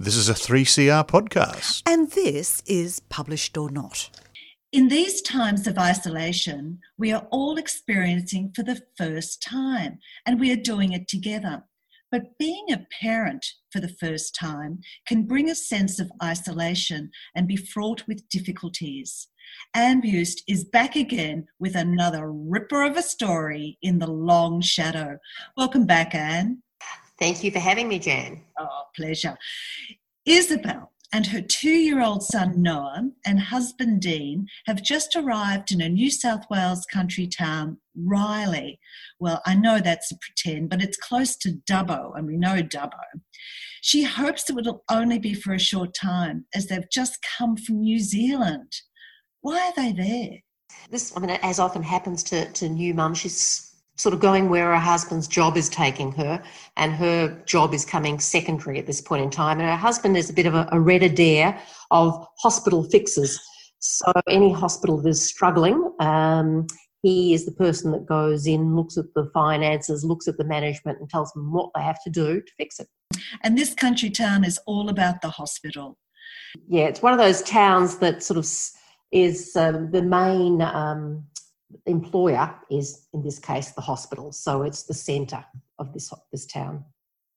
This is a 3CR podcast. And this is Published or Not. In these times of isolation, we are all experiencing for the first time, and we are doing it together. But being a parent for the first time can bring a sense of isolation and be fraught with difficulties. Anne Buist is back again with another ripper of a story in the long shadow. Welcome back, Anne. Thank you for having me, Jan. Oh, pleasure. Isabel and her two year old son Noah and husband Dean have just arrived in a New South Wales country town, Riley. Well, I know that's a pretend, but it's close to Dubbo, and we know Dubbo. She hopes it will only be for a short time, as they've just come from New Zealand. Why are they there? This, I mean, as often happens to, to new mums, she's sort of going where her husband's job is taking her, and her job is coming secondary at this point in time. And her husband is a bit of a, a red Adair of hospital fixes. So any hospital that is struggling, um, he is the person that goes in, looks at the finances, looks at the management, and tells them what they have to do to fix it. And this country town is all about the hospital. Yeah, it's one of those towns that sort of is um, the main um, employer is, in this case, the hospital. So it's the centre of this, this town.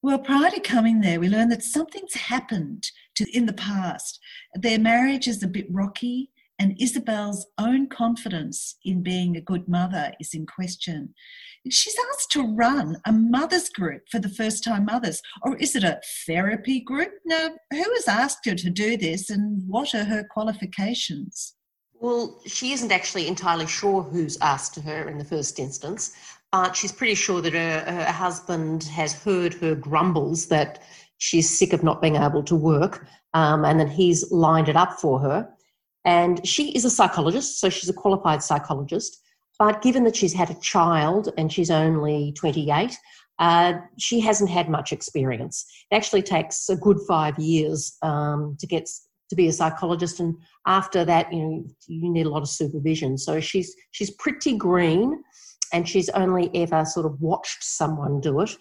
Well, prior to coming there, we learned that something's happened to, in the past. Their marriage is a bit rocky, and Isabel's own confidence in being a good mother is in question. She's asked to run a mother's group for the first time mothers, or is it a therapy group? Now, who has asked her to do this, and what are her qualifications? Well, she isn't actually entirely sure who's asked her in the first instance, but she's pretty sure that her, her husband has heard her grumbles that she's sick of not being able to work um, and that he's lined it up for her. And she is a psychologist, so she's a qualified psychologist. But given that she's had a child and she's only 28, uh, she hasn't had much experience. It actually takes a good five years um, to get to be a psychologist and after that you know you need a lot of supervision. So she's she's pretty green and she's only ever sort of watched someone do it.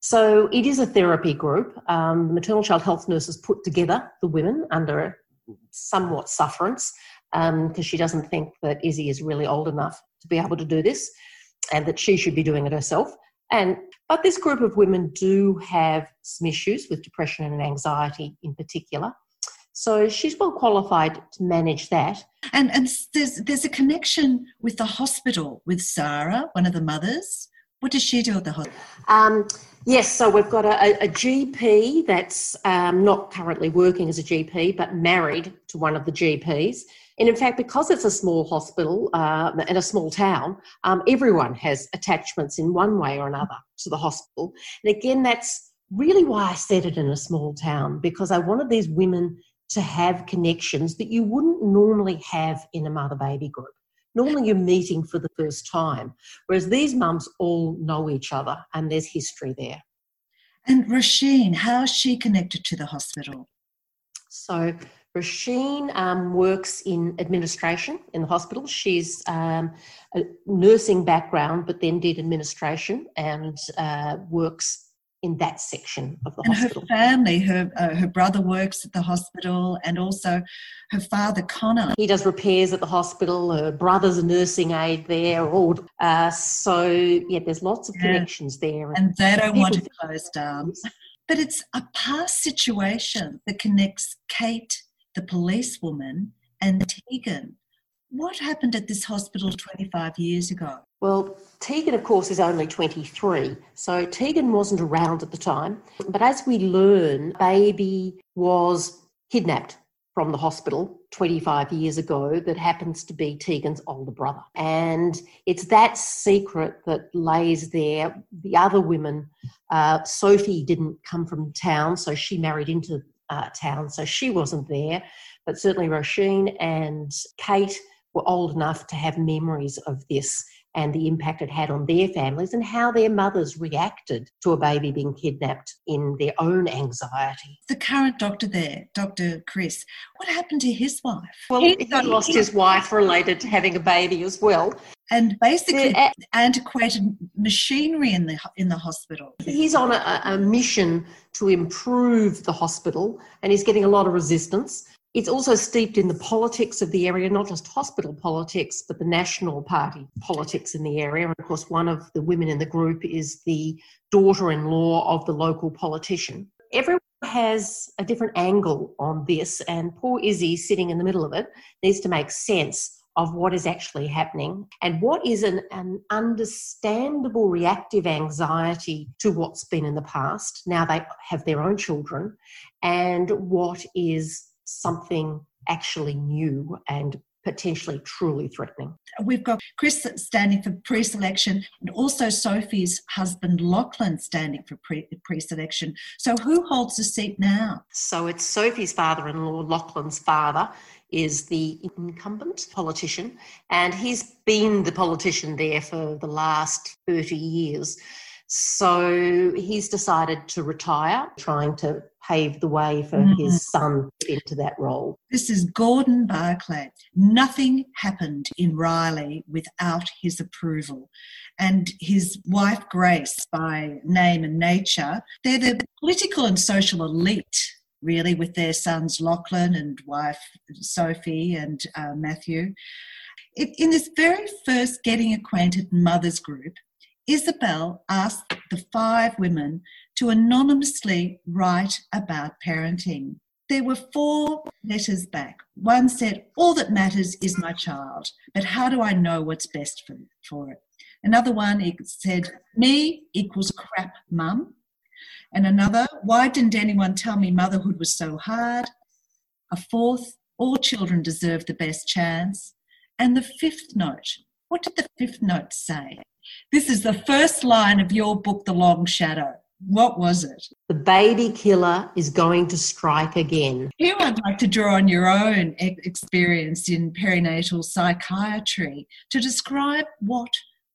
So it is a therapy group. Um, the maternal child health nurses put together the women under somewhat sufferance because um, she doesn't think that izzy is really old enough to be able to do this and that she should be doing it herself. And but this group of women do have some issues with depression and anxiety in particular so she's well qualified to manage that. And, and there's, there's a connection with the hospital with Sarah, one of the mothers. What does she do at the hospital? Um, yes, so we've got a, a GP that's um, not currently working as a GP, but married to one of the GPs. And in fact, because it's a small hospital uh, and a small town, um, everyone has attachments in one way or another to the hospital. And again, that's really why I said it in a small town, because I wanted these women to have connections that you wouldn't normally have in a mother baby group. Normally, you're meeting for the first time, whereas these mums all know each other and there's history there. And Roisin, how is she connected to the hospital? So, Roisin um, works in administration in the hospital. She's um, a nursing background, but then did administration and uh, works in that section of the and hospital. Her family, her uh, her brother works at the hospital, and also her father Connor. He does repairs at the hospital. Her brother's a nursing aide there. All uh, so yeah, there's lots of yeah. connections there, and they don't want to close down. But it's a past situation that connects Kate, the policewoman, and Tegan, what happened at this hospital 25 years ago? Well, Tegan, of course, is only 23, so Tegan wasn't around at the time. But as we learn, baby was kidnapped from the hospital 25 years ago that happens to be Tegan's older brother. And it's that secret that lays there. The other women, uh, Sophie didn't come from town, so she married into uh, town, so she wasn't there. But certainly Roisin and Kate were old enough to have memories of this. And the impact it had on their families and how their mothers reacted to a baby being kidnapped in their own anxiety. The current doctor there, Dr. Chris, what happened to his wife? Well, he, he lost his wife related to having a baby as well. And basically, uh, antiquated machinery in the in the hospital. He's on a, a mission to improve the hospital, and he's getting a lot of resistance. It's also steeped in the politics of the area, not just hospital politics, but the National Party politics in the area. And of course, one of the women in the group is the daughter in law of the local politician. Everyone has a different angle on this, and poor Izzy, sitting in the middle of it, needs to make sense of what is actually happening and what is an, an understandable reactive anxiety to what's been in the past. Now they have their own children, and what is something actually new and potentially truly threatening. We've got Chris standing for pre selection and also Sophie's husband Lachlan standing for pre selection. So, who holds the seat now? So, it's Sophie's father in law, Lachlan's father. Is the incumbent politician, and he's been the politician there for the last 30 years. So he's decided to retire, trying to pave the way for mm. his son into that role. This is Gordon Barclay. Nothing happened in Riley without his approval. And his wife, Grace, by name and nature, they're the political and social elite really, with their sons Lachlan and wife Sophie and uh, Matthew. It, in this very first Getting Acquainted Mothers group, Isabel asked the five women to anonymously write about parenting. There were four letters back. One said, All that matters is my child, but how do I know what's best for, for it? Another one said, Me equals crap mum. And another, Why didn't anyone tell me motherhood was so hard? A fourth, All children deserve the best chance. And the fifth note, what did the fifth note say? This is the first line of your book, The Long Shadow. What was it? The baby killer is going to strike again. Here, I'd like to draw on your own experience in perinatal psychiatry to describe what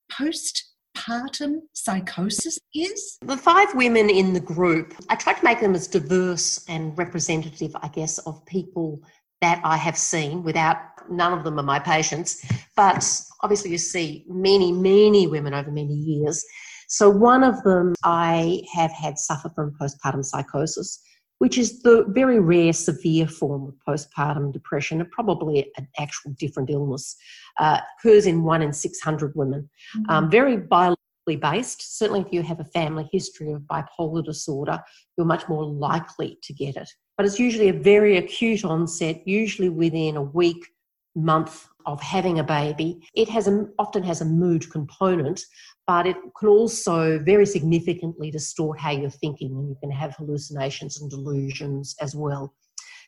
postpartum psychosis is? The five women in the group, I tried to make them as diverse and representative, I guess, of people that I have seen without none of them are my patients, but obviously you see many, many women over many years. So one of them I have had suffer from postpartum psychosis, which is the very rare severe form of postpartum depression, and probably an actual different illness. Uh, occurs in one in 600 women. Mm-hmm. Um, very biologically based. Certainly, if you have a family history of bipolar disorder, you're much more likely to get it. But it's usually a very acute onset, usually within a week month of having a baby. It has a, often has a mood component, but it can also very significantly distort how you're thinking, and you can have hallucinations and delusions as well.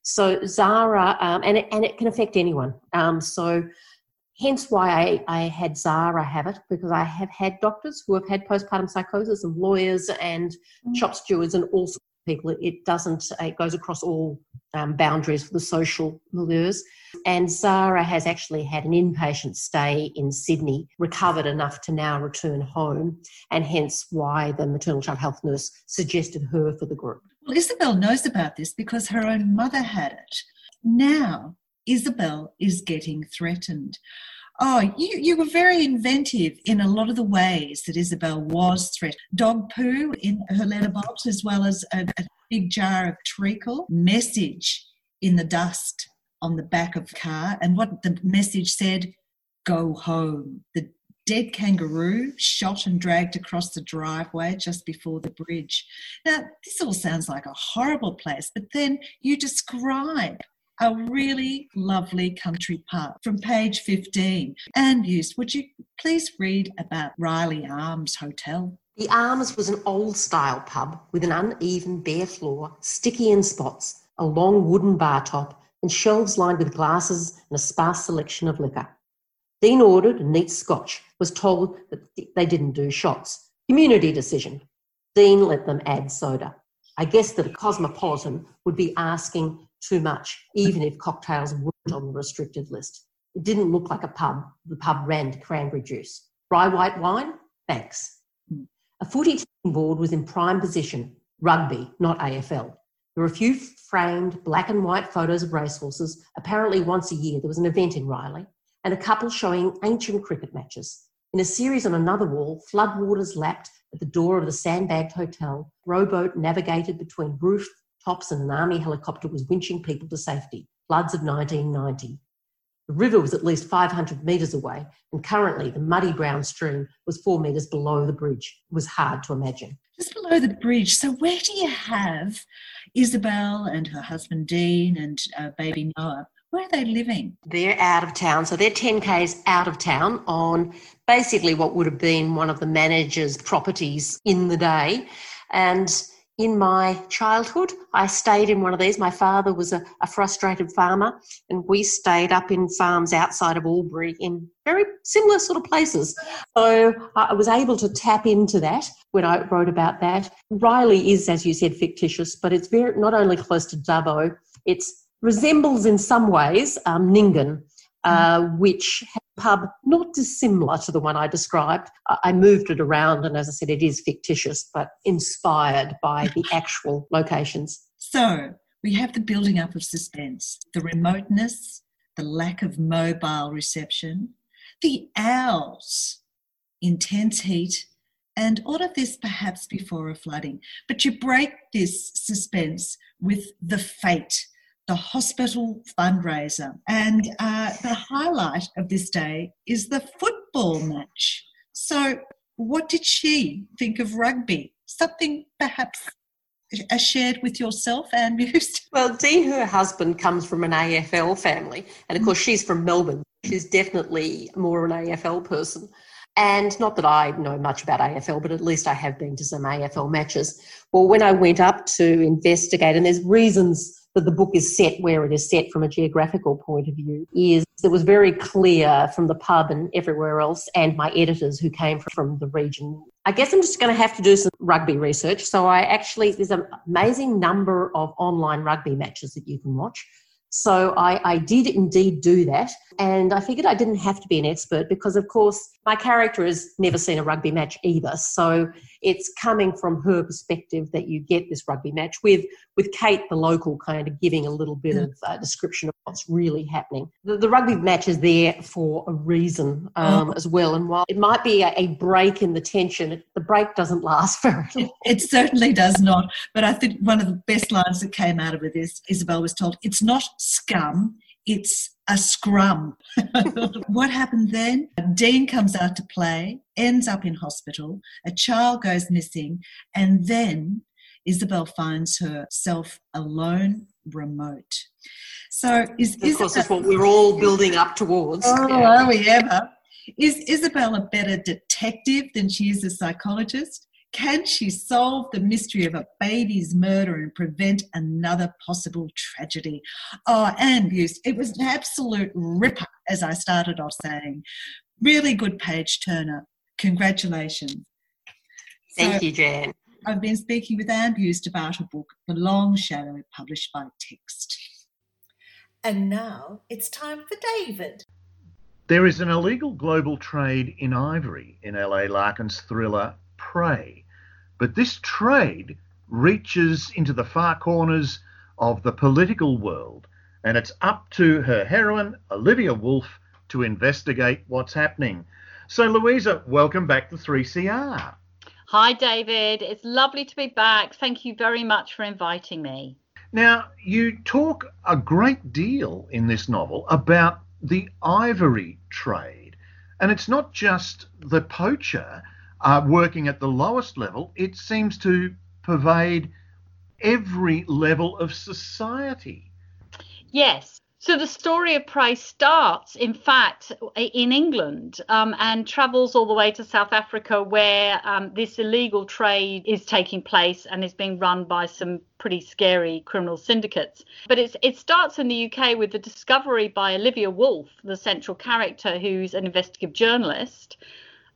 So Zara, um, and it, and it can affect anyone. Um, so hence why I, I had Zara have it because I have had doctors who have had postpartum psychosis and lawyers and mm. shop stewards and all sorts people. It doesn't, it goes across all um, boundaries for the social milieux. And Zara has actually had an inpatient stay in Sydney, recovered enough to now return home, and hence why the maternal child health nurse suggested her for the group. Well, Isabel knows about this because her own mother had it. Now, Isabel is getting threatened. Oh, you, you were very inventive in a lot of the ways that Isabel was threatened. Dog poo in her letterbox, as well as a, a big jar of treacle, message in the dust on the back of the car. And what the message said go home. The dead kangaroo shot and dragged across the driveway just before the bridge. Now, this all sounds like a horrible place, but then you describe a really lovely country park from page 15. Anne Buist, would you please read about Riley Arms Hotel? The Arms was an old style pub with an uneven bare floor, sticky in spots, a long wooden bar top, and shelves lined with glasses and a sparse selection of liquor. Dean ordered a neat scotch, was told that they didn't do shots. Community decision. Dean let them add soda. I guess that a cosmopolitan would be asking too much, mm-hmm. even if cocktails weren't on the restricted list. It didn't look like a pub. The pub ran to cranberry juice. Dry white wine? Thanks. Mm. A footy team board was in prime position. Rugby, not AFL. There were a few framed black and white photos of racehorses. Apparently, once a year, there was an event in Riley, and a couple showing ancient cricket matches. In a series on another wall, floodwaters lapped at the door of the sandbagged hotel. Rowboat navigated between rooftops and an army helicopter was winching people to safety. Floods of 1990. The river was at least 500 metres away, and currently the muddy brown stream was four metres below the bridge. It was hard to imagine. Just below the bridge. So, where do you have Isabel and her husband Dean and uh, baby Noah? Where are they living? They're out of town. So they're 10Ks out of town on basically what would have been one of the manager's properties in the day. And in my childhood, I stayed in one of these. My father was a, a, frustrated farmer, and we stayed up in farms outside of Albury in very similar sort of places. So I was able to tap into that when I wrote about that. Riley is, as you said, fictitious, but it's very not only close to Dubbo, it resembles in some ways um, Nyngan, uh, which pub not dissimilar to the one I described. I moved it around, and as I said, it is fictitious, but inspired by the actual locations. So we have the building up of suspense, the remoteness, the lack of mobile reception, the owls, intense heat, and all of this perhaps before a flooding. But you break this suspense with the fate the hospital fundraiser. And uh, the highlight of this day is the football match. So, what did she think of rugby? Something perhaps shared with yourself and used? Well, Dean, her husband, comes from an AFL family. And of course, she's from Melbourne. She's definitely more an AFL person. And not that I know much about AFL, but at least I have been to some AFL matches. Well, when I went up to investigate, and there's reasons that the book is set where it is set from a geographical point of view is it was very clear from the pub and everywhere else and my editors who came from the region. I guess I'm just going to have to do some rugby research. So I actually, there's an amazing number of online rugby matches that you can watch. So I, I, did indeed do that. And I figured I didn't have to be an expert because, of course, my character has never seen a rugby match either. So it's coming from her perspective that you get this rugby match with, with Kate, the local, kind of giving a little bit of uh, description of what's really happening. The, the, rugby match is there for a reason um, oh. as well. And while it might be a, a break in the tension, it, the break doesn't last very long. It, it certainly does not. But I think one of the best lines that came out of it is Isabel was told, it's not scum, it's a scrum. what happened then? Dean comes out to play, ends up in hospital, a child goes missing, and then Isabel finds herself alone, remote. So is of course Isabel, what we're all building up towards. Oh, yeah. are we ever? Is Isabel a better detective than she is a psychologist? Can she solve the mystery of a baby's murder and prevent another possible tragedy? Oh, Anne Buist, it was an absolute ripper, as I started off saying. Really good page turner. Congratulations. Thank so, you, Jan. I've been speaking with Anne Buist about her book, The Long Shadow, published by Text. And now it's time for David. There is an illegal global trade in ivory in L.A. Larkin's thriller Prey. But this trade reaches into the far corners of the political world, and it's up to her heroine, Olivia Wolfe, to investigate what's happening. So, Louisa, welcome back to 3CR. Hi, David. It's lovely to be back. Thank you very much for inviting me. Now, you talk a great deal in this novel about the ivory trade, and it's not just the poacher uh, working at the lowest level, it seems to pervade every level of society. Yes. So the story of Price starts, in fact, in England um, and travels all the way to South Africa, where um, this illegal trade is taking place and is being run by some pretty scary criminal syndicates. But it starts in the UK with the discovery by Olivia Wolfe, the central character, who's an investigative journalist,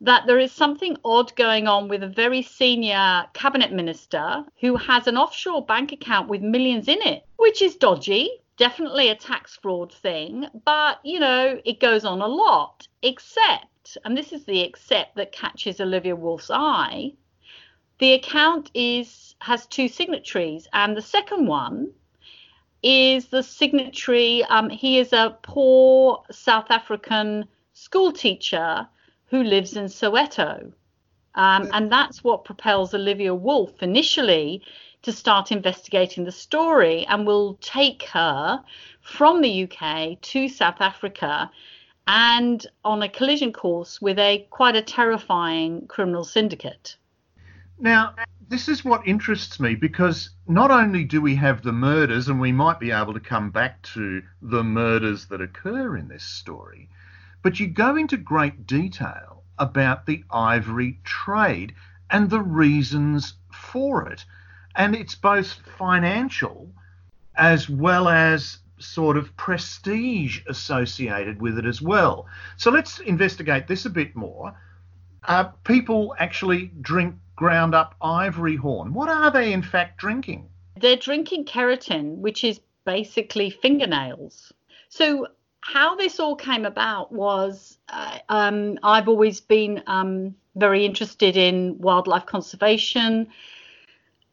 that there is something odd going on with a very senior cabinet minister who has an offshore bank account with millions in it, which is dodgy. definitely a tax fraud thing, but you know, it goes on a lot, except, and this is the except that catches Olivia Wolfe's eye, the account is has two signatories, and the second one is the signatory. Um, he is a poor South African school teacher who lives in Soweto. Um, and that's what propels Olivia Wolfe initially to start investigating the story and will take her from the UK to South Africa and on a collision course with a quite a terrifying criminal syndicate. Now, this is what interests me because not only do we have the murders, and we might be able to come back to the murders that occur in this story, but you go into great detail about the ivory trade and the reasons for it. And it's both financial as well as sort of prestige associated with it as well. So let's investigate this a bit more. Uh, people actually drink ground up ivory horn. What are they in fact drinking? They're drinking keratin, which is basically fingernails. So how this all came about was uh, um, I've always been um, very interested in wildlife conservation.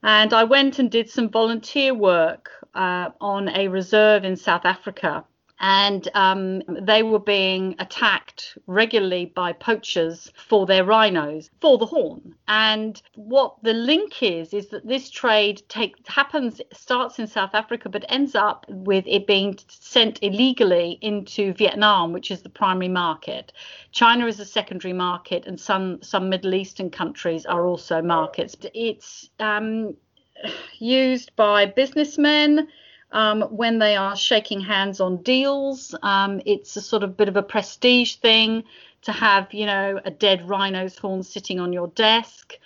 And I went and did some volunteer work uh, on a reserve in South Africa and um, they were being attacked regularly by poachers for their rhinos for the horn. And what the link is is that this trade take, happens starts in South Africa, but ends up with it being sent illegally into Vietnam, which is the primary market. China is a secondary market, and some some Middle Eastern countries are also markets. It's um, used by businessmen um, when they are shaking hands on deals. Um, it's a sort of bit of a prestige thing to have, you know, a dead rhino's horn sitting on your desk.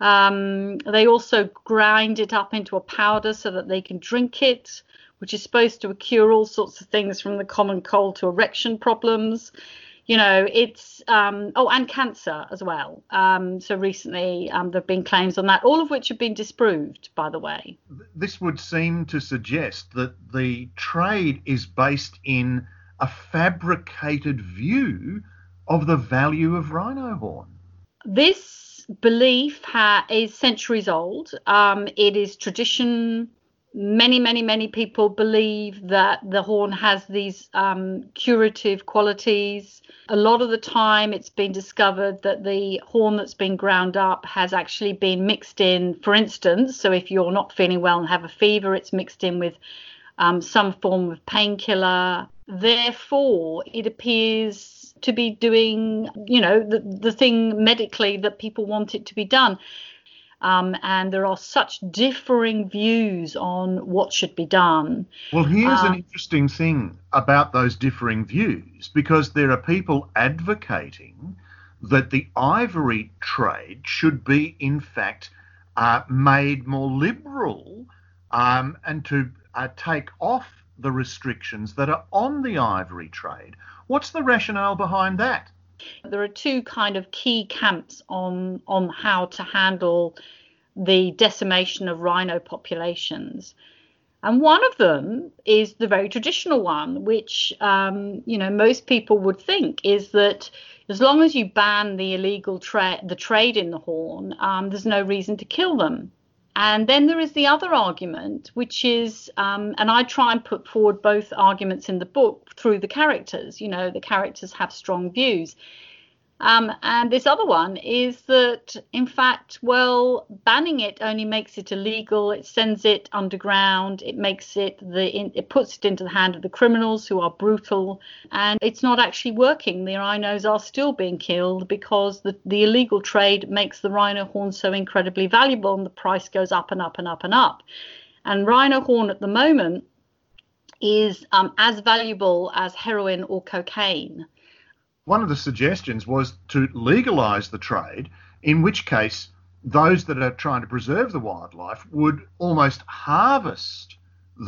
Um, they also grind it up into a powder so that they can drink it, which is supposed to cure all sorts of things from the common cold to erection problems you know, it's um, oh, and cancer as well. Um, so recently, um, there have been claims on that, all of which have been disproved, by the way. This would seem to suggest that the trade is based in a fabricated view of the value of rhino horn. This belief ha- is centuries old. Um, it is tradition many, many, many people believe that the horn has these um, curative qualities. A lot of the time, it's been discovered that the horn that's been ground up has actually been mixed in, for instance. So, if you're not feeling well and have a fever, it's mixed in with um, some form of painkiller. Therefore, it appears to be doing, you know, the, the thing medically that people want it to be done. Um, and there are such differing views on what should be done. Well, here's uh, an interesting thing about those differing views because there are people advocating that the ivory trade should be, in fact, uh, made more liberal um, and to uh, take off the restrictions that are on the ivory trade. What's the rationale behind that? There are two kind of key camps on on how to handle the decimation of rhino populations. And one of them is the very traditional one, which um, you know most people would think is that as long as you ban the illegal trade, the trade in the horn, um, there's no reason to kill them. And then there is the other argument, which is, um, and I try and put forward both arguments in the book through the characters. You know, the characters have strong views. Um, and this other one is that, in fact, well, banning it only makes it illegal. It sends it underground. It makes it the it puts it into the hand of the criminals who are brutal, and it's not actually working. The rhinos are still being killed because the the illegal trade makes the rhino horn so incredibly valuable, and the price goes up and up and up and up. And rhino horn at the moment is um, as valuable as heroin or cocaine one of the suggestions was to legalise the trade, in which case those that are trying to preserve the wildlife would almost harvest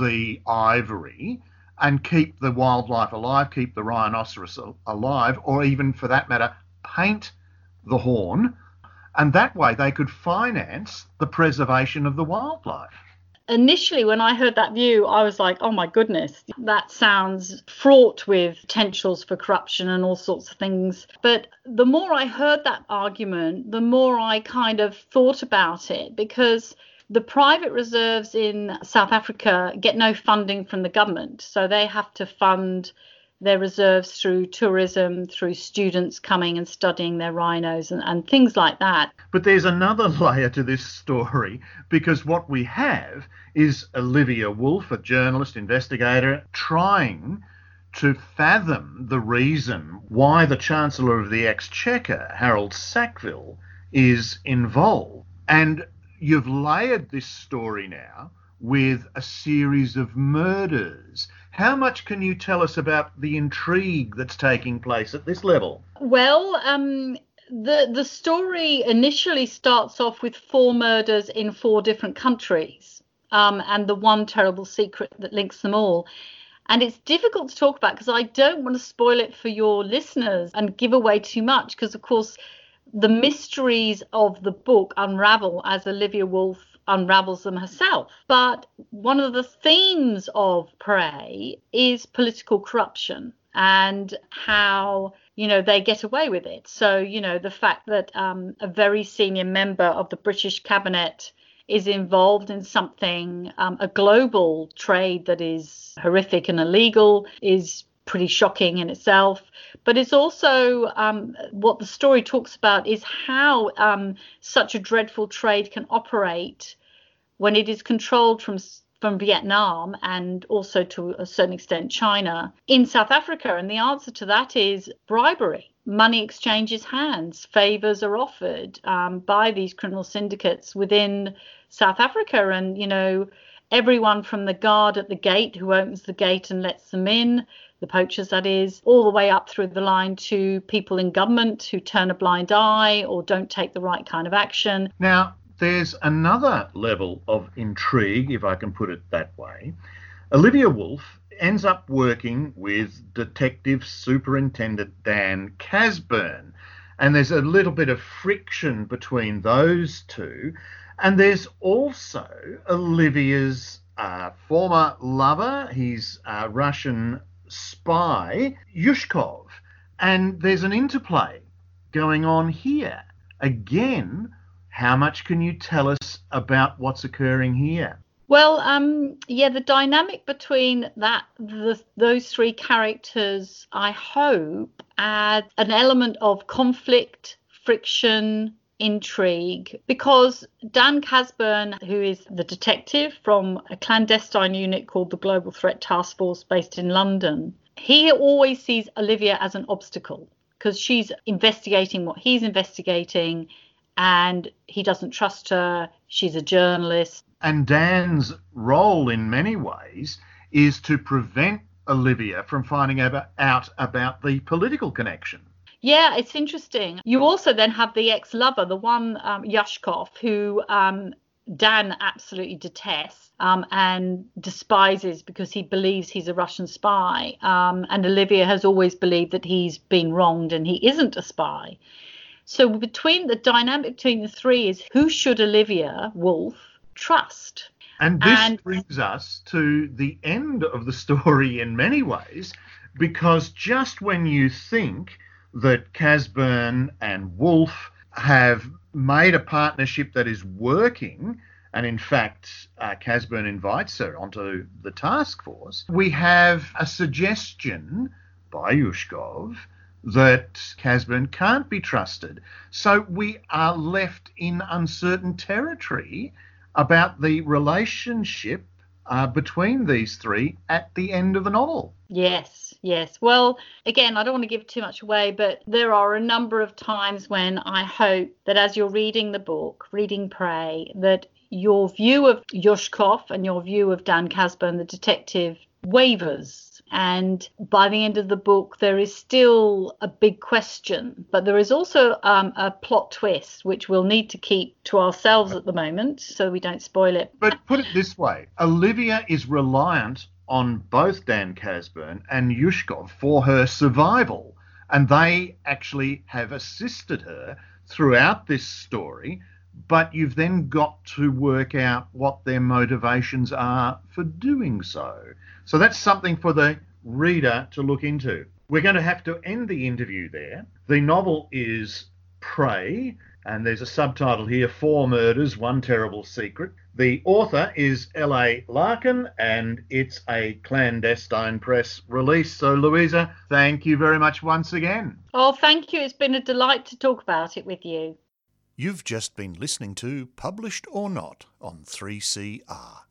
the ivory and keep the wildlife alive, keep the rhinoceros alive, or even for that matter, paint the horn. And that way they could finance the preservation of the wildlife. Initially, when I heard that view, I was like, oh my goodness, that sounds fraught with potentials for corruption and all sorts of things. But the more I heard that argument, the more I kind of thought about it because the private reserves in South Africa get no funding from the government. So they have to fund their reserves through tourism, through students coming and studying their rhinos and, and things like that. But there's another layer to this story because what we have is Olivia Wolfe, a journalist, investigator, trying to fathom the reason why the Chancellor of the Exchequer, Harold Sackville, is involved. And you've layered this story now with a series of murders how much can you tell us about the intrigue that's taking place at this level? Well, um, the the story initially starts off with four murders in four different countries, um, and the one terrible secret that links them all. And it's difficult to talk about because I don't want to spoil it for your listeners and give away too much because, of course, the mysteries of the book unravel as Olivia Wolfe unravels them herself. But one of the themes of Prey is political corruption and how you know they get away with it. So you know the fact that um, a very senior member of the British cabinet is involved in something, um, a global trade that is horrific and illegal, is pretty shocking in itself. But it's also um, what the story talks about is how um, such a dreadful trade can operate when it is controlled from from Vietnam and also to a certain extent China in South Africa. And the answer to that is bribery. Money exchanges hands, favors are offered um, by these criminal syndicates within South Africa. And, you know, everyone from the guard at the gate who opens the gate and lets them in, the poachers that is, all the way up through the line to people in government who turn a blind eye or don't take the right kind of action. Now, there's another level of intrigue, if I can put it that way. Olivia Wolfe ends up working with Detective Superintendent Dan Casburn, and there's a little bit of friction between those two. And there's also Olivia's uh, former lover, he's a Russian spy, Yushkov. And there's an interplay going on here. Again, how much can you tell us about what's occurring here? Well, um, yeah, the dynamic between that the, those three characters, I hope, adds an element of conflict, friction, intrigue, because Dan Casburn, who is the detective from a clandestine unit called the Global Threat Task Force based in London, he always sees Olivia as an obstacle because she's investigating what he's investigating and he doesn't trust her. She's a journalist. And Dan's role, in many ways, is to prevent Olivia from finding out about the political connection. Yeah, it's interesting. You also then have the ex lover, the one um, Yushkov, who um, Dan absolutely detests um, and despises because he believes he's a Russian spy. Um, and Olivia has always believed that he's been wronged and he isn't a spy. So between the dynamic between the three is who should Olivia Wolfe trust? And this and, brings us to the end of the story in many ways, because just when you think that Casburn and Wolfe have made a partnership that is working, and in fact, uh, Casburn invites her onto the task force, we have a suggestion by Yushkov that Casburn can't be trusted. So we are left in uncertain territory about the relationship uh, between these three at the end of the novel. Yes, yes. Well, again, I don't want to give too much away, but there are a number of times when I hope that as you're reading the book, reading Prey, that your view of Yushkov and your view of Dan Casburn, the detective, wavers and by the end of the book, there is still a big question, but there is also um, a plot twist, which we'll need to keep to ourselves at the moment so we don't spoil it. But put it this way Olivia is reliant on both Dan Casburn and Yushkov for her survival, and they actually have assisted her throughout this story but you've then got to work out what their motivations are for doing so. So that's something for the reader to look into. We're going to have to end the interview there. The novel is Prey, and there's a subtitle here Four Murders, One Terrible Secret. The author is L.A. Larkin, and it's a Clan Destine Press release. So, Louisa, thank you very much once again. Oh, thank you. It's been a delight to talk about it with you. You've just been listening to Published or Not on 3CR.